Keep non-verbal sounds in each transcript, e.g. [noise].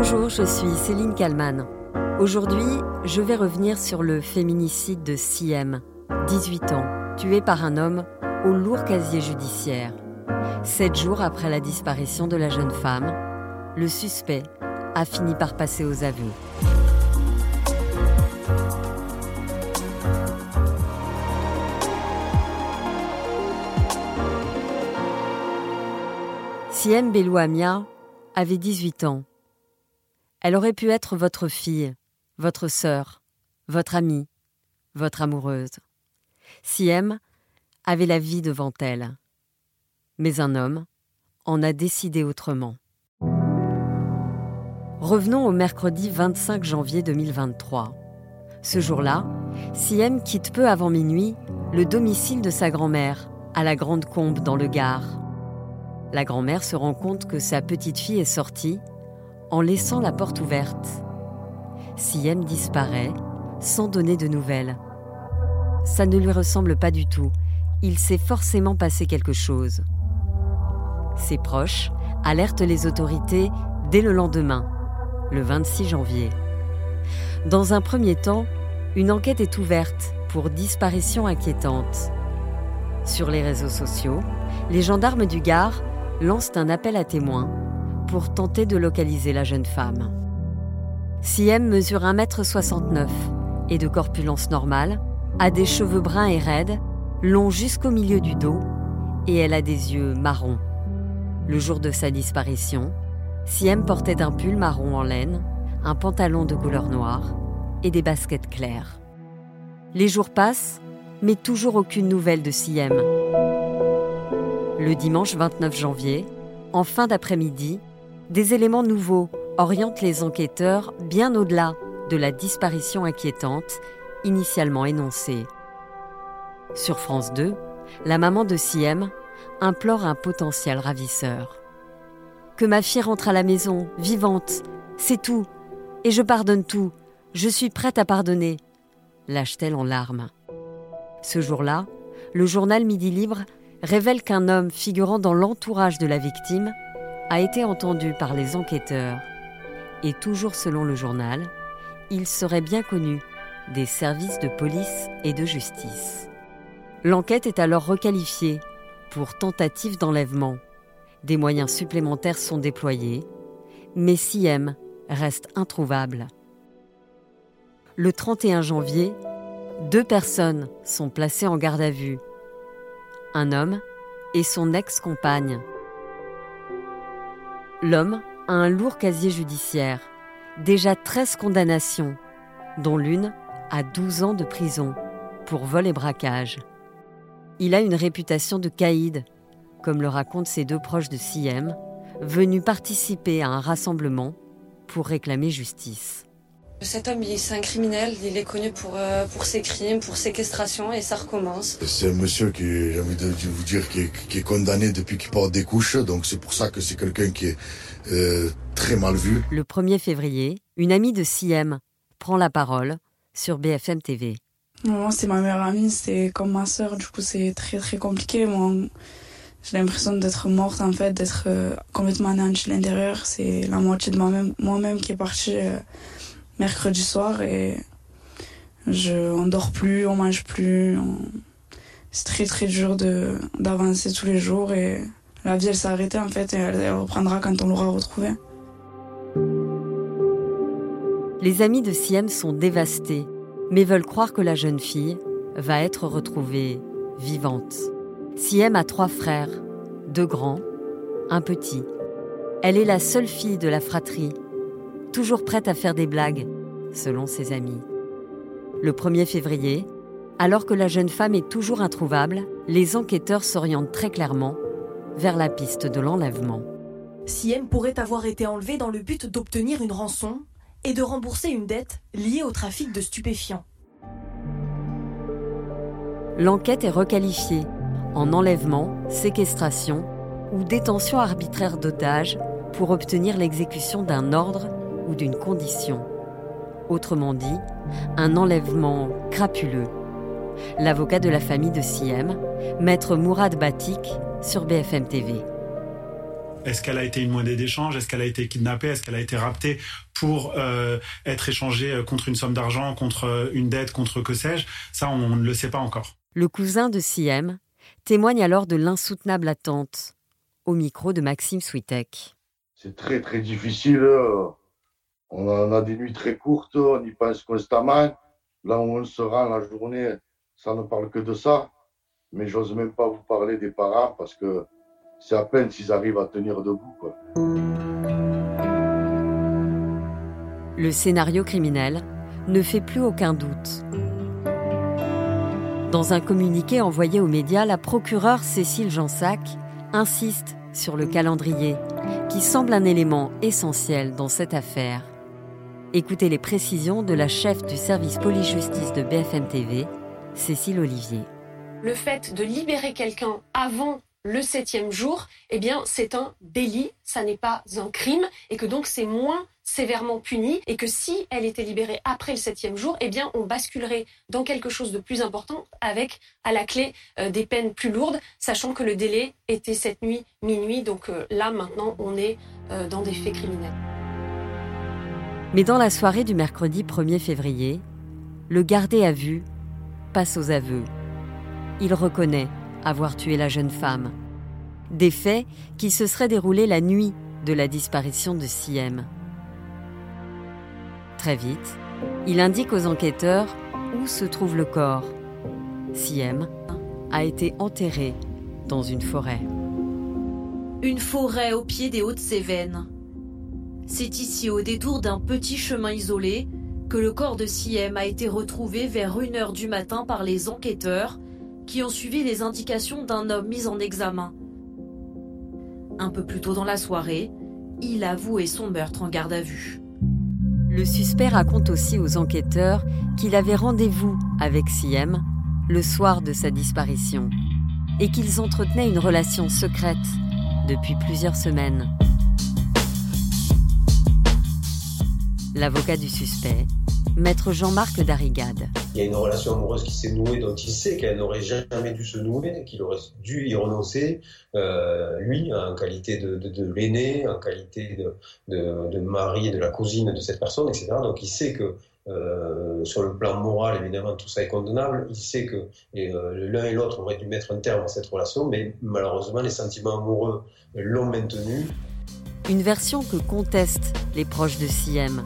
Bonjour, je suis Céline Kalman. Aujourd'hui, je vais revenir sur le féminicide de Siem, 18 ans, tué par un homme au lourd casier judiciaire. Sept jours après la disparition de la jeune femme, le suspect a fini par passer aux aveux. Siem Belouamia avait 18 ans. Elle aurait pu être votre fille, votre sœur, votre amie, votre amoureuse. Siem avait la vie devant elle. Mais un homme en a décidé autrement. Revenons au mercredi 25 janvier 2023. Ce jour-là, Siem quitte peu avant minuit le domicile de sa grand-mère, à la Grande Combe dans le Gard. La grand-mère se rend compte que sa petite fille est sortie en laissant la porte ouverte. Siem disparaît sans donner de nouvelles. Ça ne lui ressemble pas du tout. Il s'est forcément passé quelque chose. Ses proches alertent les autorités dès le lendemain, le 26 janvier. Dans un premier temps, une enquête est ouverte pour disparition inquiétante. Sur les réseaux sociaux, les gendarmes du Gard lancent un appel à témoins pour tenter de localiser la jeune femme. Siem mesure 1m69 et de corpulence normale, a des cheveux bruns et raides, longs jusqu'au milieu du dos, et elle a des yeux marrons. Le jour de sa disparition, Siem portait un pull marron en laine, un pantalon de couleur noire et des baskets claires. Les jours passent, mais toujours aucune nouvelle de Siem. Le dimanche 29 janvier, en fin d'après-midi, des éléments nouveaux orientent les enquêteurs bien au-delà de la disparition inquiétante initialement énoncée. Sur France 2, la maman de Siem implore un potentiel ravisseur. Que ma fille rentre à la maison, vivante, c'est tout, et je pardonne tout, je suis prête à pardonner, lâche-t-elle en larmes. Ce jour-là, le journal Midi Libre révèle qu'un homme figurant dans l'entourage de la victime a été entendu par les enquêteurs. Et toujours selon le journal, il serait bien connu des services de police et de justice. L'enquête est alors requalifiée pour tentative d'enlèvement. Des moyens supplémentaires sont déployés, mais Siem reste introuvable. Le 31 janvier, deux personnes sont placées en garde à vue. Un homme et son ex-compagne. L'homme a un lourd casier judiciaire, déjà 13 condamnations, dont l'une à 12 ans de prison pour vol et braquage. Il a une réputation de caïd, comme le racontent ses deux proches de Siem, venus participer à un rassemblement pour réclamer justice. Cet homme, c'est un criminel, il est connu pour, euh, pour ses crimes, pour séquestration, et ça recommence. C'est un monsieur qui, j'ai envie de vous dire, qui est, condamné depuis qu'il porte des couches, donc c'est pour ça que c'est quelqu'un qui est euh, très mal vu. Le 1er février, une amie de Siem prend la parole sur BFM TV. Moi, c'est ma meilleure amie, c'est comme ma sœur, du coup, c'est très très compliqué. Moi, j'ai l'impression d'être morte, en fait, d'être euh, complètement anéantie de l'intérieur. C'est la moitié de moi-même moi -même qui est partie euh, mercredi soir et je, on dort plus, on mange plus. C'est très très dur d'avancer tous les jours et la vie elle s'est arrêtée en fait et elle reprendra quand on l'aura retrouvée. Les amis de Siem sont dévastés, mais veulent croire que la jeune fille va être retrouvée vivante. Siem a trois frères, deux grands, un petit. Elle est la seule fille de la fratrie, toujours prête à faire des blagues, selon ses amis. Le 1er février, alors que la jeune femme est toujours introuvable, les enquêteurs s'orientent très clairement vers la piste de l'enlèvement. Siem pourrait avoir été enlevée dans le but d'obtenir une rançon et de rembourser une dette liée au trafic de stupéfiants. L'enquête est requalifiée en enlèvement, séquestration ou détention arbitraire d'otages pour obtenir l'exécution d'un ordre ou d'une condition. Autrement dit, un enlèvement crapuleux. L'avocat de la famille de Siem, maître Mourad Batik, sur BFM TV. Est-ce qu'elle a été une monnaie d'échange? Est-ce qu'elle a été kidnappée? Est-ce qu'elle a été raptée pour euh, être échangée contre une somme d'argent, contre une dette, contre que sais-je? Ça, on ne le sait pas encore. Le cousin de Siem témoigne alors de l'insoutenable attente, au micro de Maxime Switek. C'est très très difficile. On a des nuits très courtes, on y pense constamment. Là où on se rend la journée, ça ne parle que de ça. Mais j'ose même pas vous parler des parents parce que c'est à peine s'ils arrivent à tenir debout. Le scénario criminel ne fait plus aucun doute. Dans un communiqué envoyé aux médias, la procureure Cécile Jansac insiste sur le calendrier, qui semble un élément essentiel dans cette affaire. Écoutez les précisions de la chef du service police-justice de BFM TV, Cécile Olivier. Le fait de libérer quelqu'un avant le septième jour, eh c'est un délit, ça n'est pas un crime, et que donc c'est moins sévèrement puni, et que si elle était libérée après le septième jour, eh on basculerait dans quelque chose de plus important, avec à la clé euh, des peines plus lourdes, sachant que le délai était cette nuit, minuit, donc euh, là maintenant, on est euh, dans des faits criminels. Mais dans la soirée du mercredi 1er février, le gardé à vue passe aux aveux. Il reconnaît avoir tué la jeune femme. Des faits qui se seraient déroulés la nuit de la disparition de Siem. Très vite, il indique aux enquêteurs où se trouve le corps. Siem a été enterré dans une forêt. Une forêt au pied des Hautes-Cévennes. C'est ici, au détour d'un petit chemin isolé, que le corps de Siem a été retrouvé vers 1h du matin par les enquêteurs qui ont suivi les indications d'un homme mis en examen. Un peu plus tôt dans la soirée, il a avoué son meurtre en garde à vue. Le suspect raconte aussi aux enquêteurs qu'il avait rendez-vous avec Siem le soir de sa disparition et qu'ils entretenaient une relation secrète depuis plusieurs semaines. L'avocat du suspect Maître Jean-Marc Darigade. Il y a une relation amoureuse qui s'est nouée dont il sait qu'elle n'aurait jamais dû se nouer, qu'il aurait dû y renoncer, euh, lui, en qualité de, de, l'aîné, en qualité de, de, mari et de la cousine de cette personne, etc. Donc il sait que euh, sur le plan moral, évidemment, tout ça est condamnable. Il sait que euh, l'un et l'autre auraient dû mettre un terme à cette relation, mais malheureusement, les sentiments amoureux l'ont maintenu. Une version que contestent les proches de Siem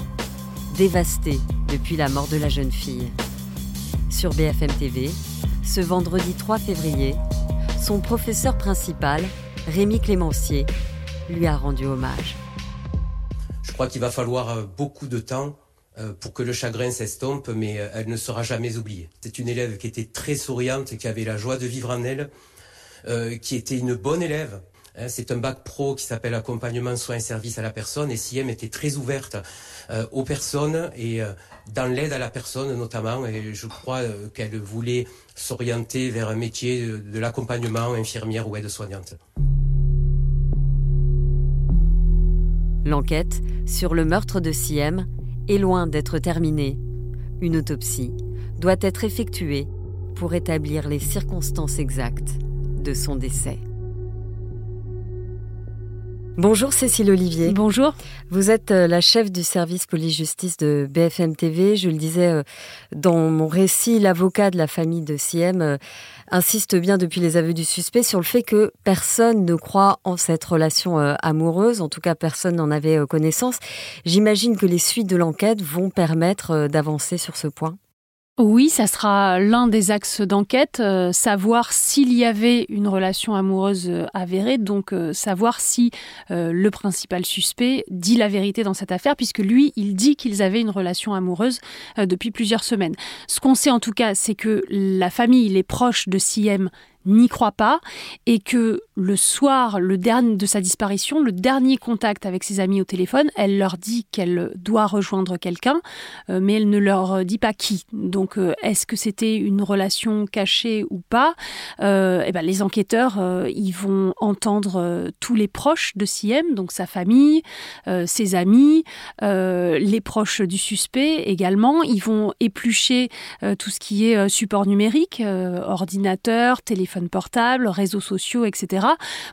dévasté depuis la mort de la jeune fille. Sur BFM TV, ce vendredi 3 février, son professeur principal, Rémi Clémencier, lui a rendu hommage. Je crois qu'il va falloir euh, beaucoup de temps euh, pour que le chagrin s'estompe, mais euh, elle ne sera jamais oubliée. C'est une élève qui était très souriante, qui avait la joie de vivre en elle, qui était une bonne élève, Hein, c'est un bac pro qui s'appelle accompagnement, soins et services à la personne et SIEM était très ouverte euh, aux personnes et euh, dans l'aide à la personne notamment et je crois euh, qu'elle voulait s'orienter vers un métier de, l'accompagnement, infirmière ou aide-soignante. L'enquête sur le meurtre de Siem est loin d'être terminée. Une autopsie doit être effectuée pour établir les circonstances exactes de son décès. Bonjour Cécile Olivier. Bonjour. Vous êtes euh, la chef du service police-justice de BFM TV. Je le disais euh, dans mon récit, l'avocat de la famille de Siem euh, insiste bien depuis les aveux du suspect sur le fait que personne ne croit en cette relation amoureuse. En tout cas, personne n'en avait connaissance. J'imagine que les suites de l'enquête vont permettre d'avancer sur ce point. Oui, ça sera l'un des axes d'enquête, euh, savoir s'il y avait une relation amoureuse euh, avérée, donc euh, savoir si le principal suspect dit la vérité dans cette affaire, puisque lui, il dit qu'ils avaient une relation amoureuse depuis plusieurs semaines. Ce qu'on sait en tout cas, c'est que la famille, les proches de Siem n'y croit pas et que le soir le dernier de sa disparition, le dernier contact avec ses amis au téléphone, elle leur dit qu'elle doit rejoindre quelqu'un, euh, mais elle ne leur dit pas qui. Donc, euh, est-ce que c'était une relation cachée ou pas euh, eh ben, Les enquêteurs, ils vont entendre tous les proches de Siem, donc sa famille, ses amis, les proches du suspect également. Ils vont éplucher tout ce qui est support numérique, ordinateur, téléphone téléphone portable, réseaux sociaux, etc.,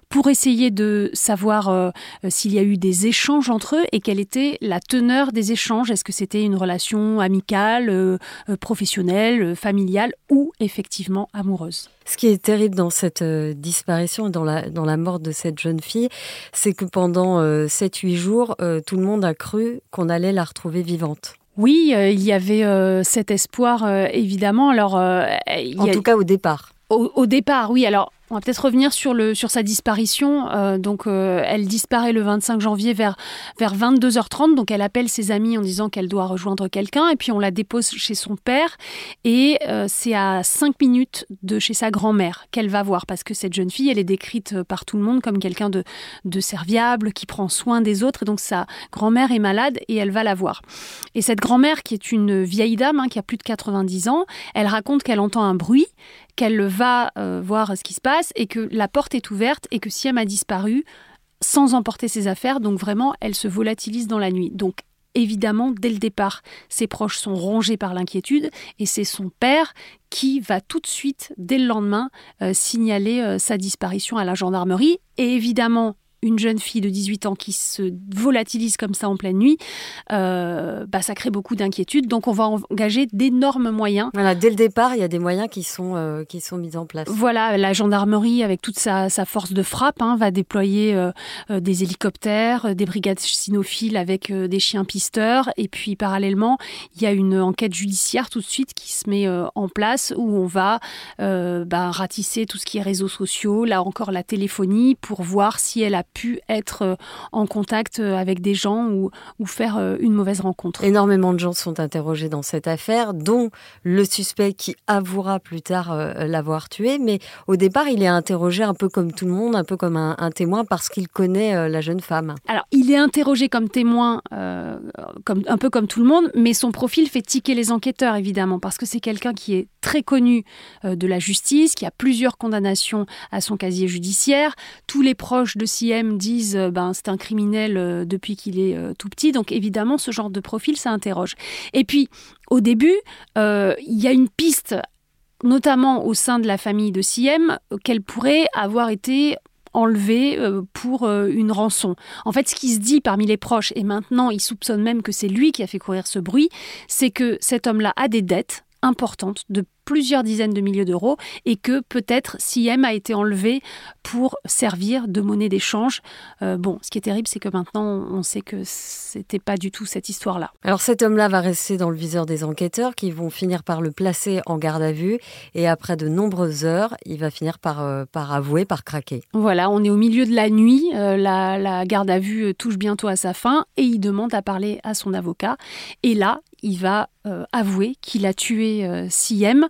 pour essayer de savoir s'il y a eu des échanges entre eux et quelle était la teneur des échanges. Est-ce que c'était une relation amicale, professionnelle, familiale ou effectivement amoureuse? Ce qui est terrible dans cette disparition et dans la, dans la mort de cette jeune fille, c'est que pendant 7-8 jours, tout le monde a cru qu'on allait la retrouver vivante. Oui, euh, il y avait euh, cet espoir, euh, évidemment. Alors, en tout cas, au départ. Au, départ, oui. Alors, on va peut-être revenir sur, sa disparition. Euh, donc, euh, elle disparaît le 25 janvier vers, vers 22h30. Donc, elle appelle ses amis en disant qu'elle doit rejoindre quelqu'un. Et puis, on la dépose chez son père. Et euh, c'est à 5 minutes de chez sa grand-mère qu'elle va voir. Parce que cette jeune fille, elle est décrite par tout le monde comme quelqu'un de, serviable, qui prend soin des autres. Et donc, sa grand-mère est malade et elle va la voir. Et cette grand-mère, qui est une vieille dame, hein, qui a plus de 90 ans, elle raconte qu'elle entend un bruit qu'elle va voir ce qui se passe et que la porte est ouverte et que Siam a disparu sans emporter ses affaires. Donc vraiment, elle se volatilise dans la nuit. Donc évidemment, dès le départ, ses proches sont rongés par l'inquiétude et c'est son père qui va tout de suite, dès le lendemain, euh, signaler euh, sa disparition à la gendarmerie. Et évidemment, une jeune fille de 18 ans qui se volatilise comme ça en pleine nuit, euh, bah, ça crée beaucoup d'inquiétudes. Donc on va engager d'énormes moyens. Voilà, dès le départ, il y a des moyens qui sont, euh, qui sont mis en place. Voilà, la gendarmerie, avec toute sa, force de frappe, hein, va déployer euh, des hélicoptères, des brigades cynophiles avec des chiens pisteurs. Et puis parallèlement, il y a une enquête judiciaire tout de suite qui se met en place où on va bah, ratisser tout ce qui est réseaux sociaux, là encore la téléphonie, pour voir si elle a pu être euh, en contact euh, avec des gens ou, ou faire euh, une mauvaise rencontre. Énormément de gens sont interrogés dans cette affaire, dont le suspect qui avouera plus tard l'avoir tué. Mais au départ, il est interrogé un peu comme tout le monde, un peu comme un, témoin, parce qu'il connaît la jeune femme. Alors, il est interrogé comme témoin, comme, un peu comme tout le monde, mais son profil fait tiquer les enquêteurs, évidemment, parce que c'est quelqu'un qui est très connu de la justice, qui a plusieurs condamnations à son casier judiciaire. Tous les proches de Disent euh, ben c'est un criminel euh, depuis qu'il est euh, tout petit. Donc évidemment, ce genre de profil, ça interroge. Et puis, au début, il y a une piste, notamment au sein de la famille de Siem, qu'elle pourrait avoir été enlevée pour une rançon. En fait, ce qui se dit parmi les proches, et maintenant il soupçonne même que c'est lui qui a fait courir ce bruit, c'est que cet homme-là a des dettes importantes de plusieurs dizaines de milliers d'euros et que peut-être Siem a été enlevé pour servir de monnaie d'échange. Euh, bon, ce qui est terrible, c'est que maintenant, on sait que c'était pas du tout cette histoire-là. Alors cet homme-là va rester dans le viseur des enquêteurs qui vont finir par le placer en garde à vue et après de nombreuses heures, il va finir par, euh, par avouer, par craquer. Voilà, on est au milieu de la nuit, euh, la, la garde à vue touche bientôt à sa fin et il demande à parler à son avocat. Et là, il va avouer qu'il a tué Siem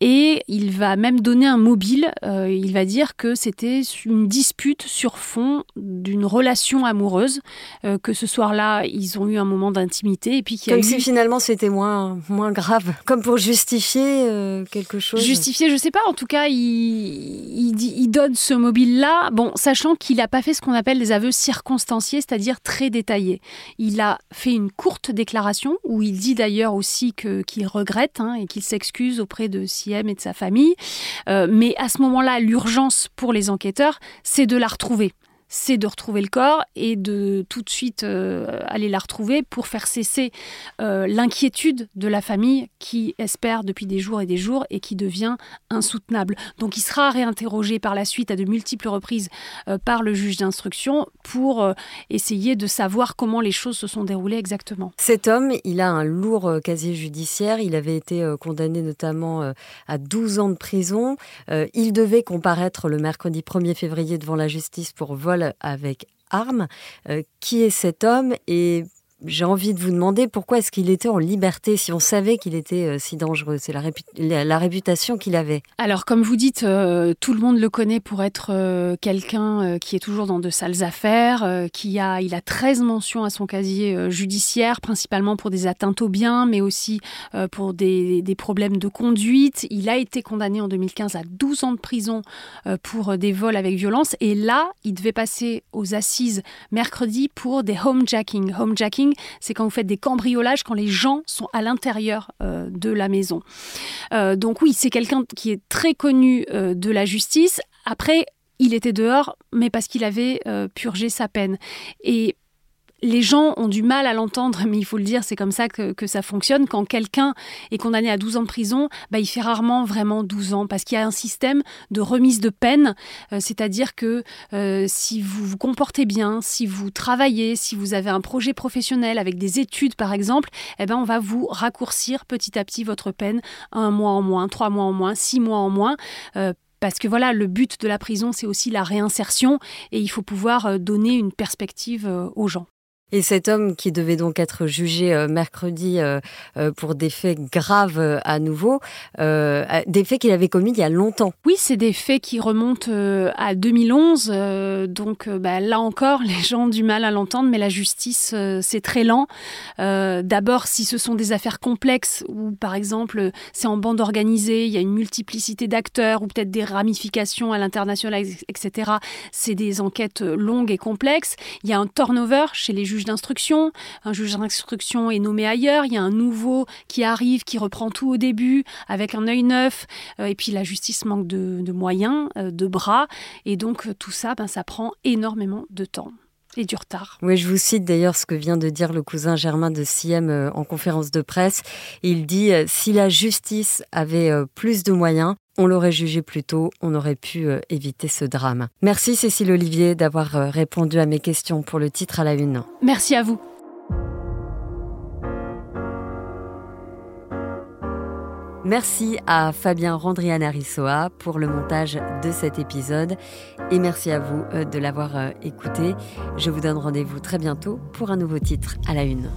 et il va même donner un mobile. Euh, il va dire que c'était une dispute sur fond d'une relation amoureuse, euh, que ce soir-là, ils ont eu un moment d'intimité. et puis Comme si finalement c'était moins, moins grave, comme pour justifier euh, quelque chose. Justifier, je sais pas. En tout cas, il, il, il donne ce mobile-là, bon, sachant qu'il n'a pas fait ce qu'on appelle des aveux circonstanciés, c'est-à-dire très détaillés. Il a fait une courte déclaration où il dit d'ailleurs aussi qu'il regrette hein, et qu'il s'excuse auprès de Siem et de sa famille. Euh, mais à ce moment-là, l'urgence pour les enquêteurs, c'est de la retrouver c'est de retrouver le corps et de tout de suite euh, aller la retrouver pour faire cesser euh, l'inquiétude de la famille qui espère depuis des jours et des jours et qui devient insoutenable. Donc il sera réinterrogé par la suite à de multiples reprises euh, par le juge d'instruction pour essayer de savoir comment les choses se sont déroulées exactement. Cet homme, il a un lourd casier judiciaire. Il avait été condamné notamment à 12 ans de prison. il devait comparaître le mercredi 1er février devant la justice pour vol avec arme. Euh, qui est cet homme et j'ai envie de vous demander pourquoi est-ce qu'il était en liberté si on savait qu'il était euh, si dangereux. C'est la, réputation qu'il avait. Alors, comme vous dites, euh, tout le monde le connaît pour être euh, quelqu'un qui est toujours dans de sales affaires, qui a, il a 13 mentions à son casier judiciaire, principalement pour des atteintes aux biens, mais aussi pour des, des, problèmes de conduite. Il a été condamné en 2015 à 12 ans de prison pour des vols avec violence. Et là, il devait passer aux assises mercredi pour des homejacking. Homejacking, c'est quand vous faites des cambriolages, quand les gens sont à l'intérieur de la maison. donc oui, c'est quelqu'un qui est très connu de la justice. Après, il était dehors, mais parce qu'il avait purgé sa peine. Et les gens ont du mal à l'entendre, mais il faut le dire, c'est comme ça que, ça fonctionne. Quand quelqu'un est condamné à 12 ans de prison, bah, il fait rarement vraiment 12 ans, parce qu'il y a un système de remise de peine, euh, c'est-à-dire que euh, si vous vous comportez bien, si vous travaillez, si vous avez un projet professionnel avec des études par exemple, eh ben, on va vous raccourcir petit à petit votre peine, un mois en moins, trois mois en moins, six mois en moins. Euh, parce que voilà, le but de la prison, c'est aussi la réinsertion et il faut pouvoir donner une perspective aux gens. Et cet homme qui devait donc être jugé euh, mercredi euh, euh, pour des faits graves à nouveau, des faits qu'il avait commis il y a longtemps. Oui, c'est des faits qui remontent à 2011. donc bah, là encore, [laughs] les gens ont du mal à l'entendre, mais la justice, c'est très lent. D'abord, si ce sont des affaires complexes, ou par exemple, c'est en bande organisée, il y a une multiplicité d'acteurs, ou peut-être des ramifications à l'international, etc., c'est des enquêtes longues et complexes. Il y a un turnover chez les juges d'instruction. Un juge d'instruction est nommé ailleurs. Il y a un nouveau qui arrive, qui reprend tout au début avec un œil neuf. Euh, et puis la justice manque de, moyens, euh, de bras. Et donc tout ça, ben, ça prend énormément de temps et du retard. Oui, je vous cite d'ailleurs ce que vient de dire le cousin Germain de Siem euh, en conférence de presse. Il dit si la justice avait plus de moyens, on l'aurait jugé plus tôt, on aurait pu euh, éviter ce drame. Merci Cécile Olivier d'avoir euh, répondu à mes questions pour le titre à la une. Merci à vous. Merci à Fabien Randrianarissoa pour le montage de cet épisode et merci à vous euh, de l'avoir écouté. Je vous donne rendez-vous très bientôt pour un nouveau titre à la une.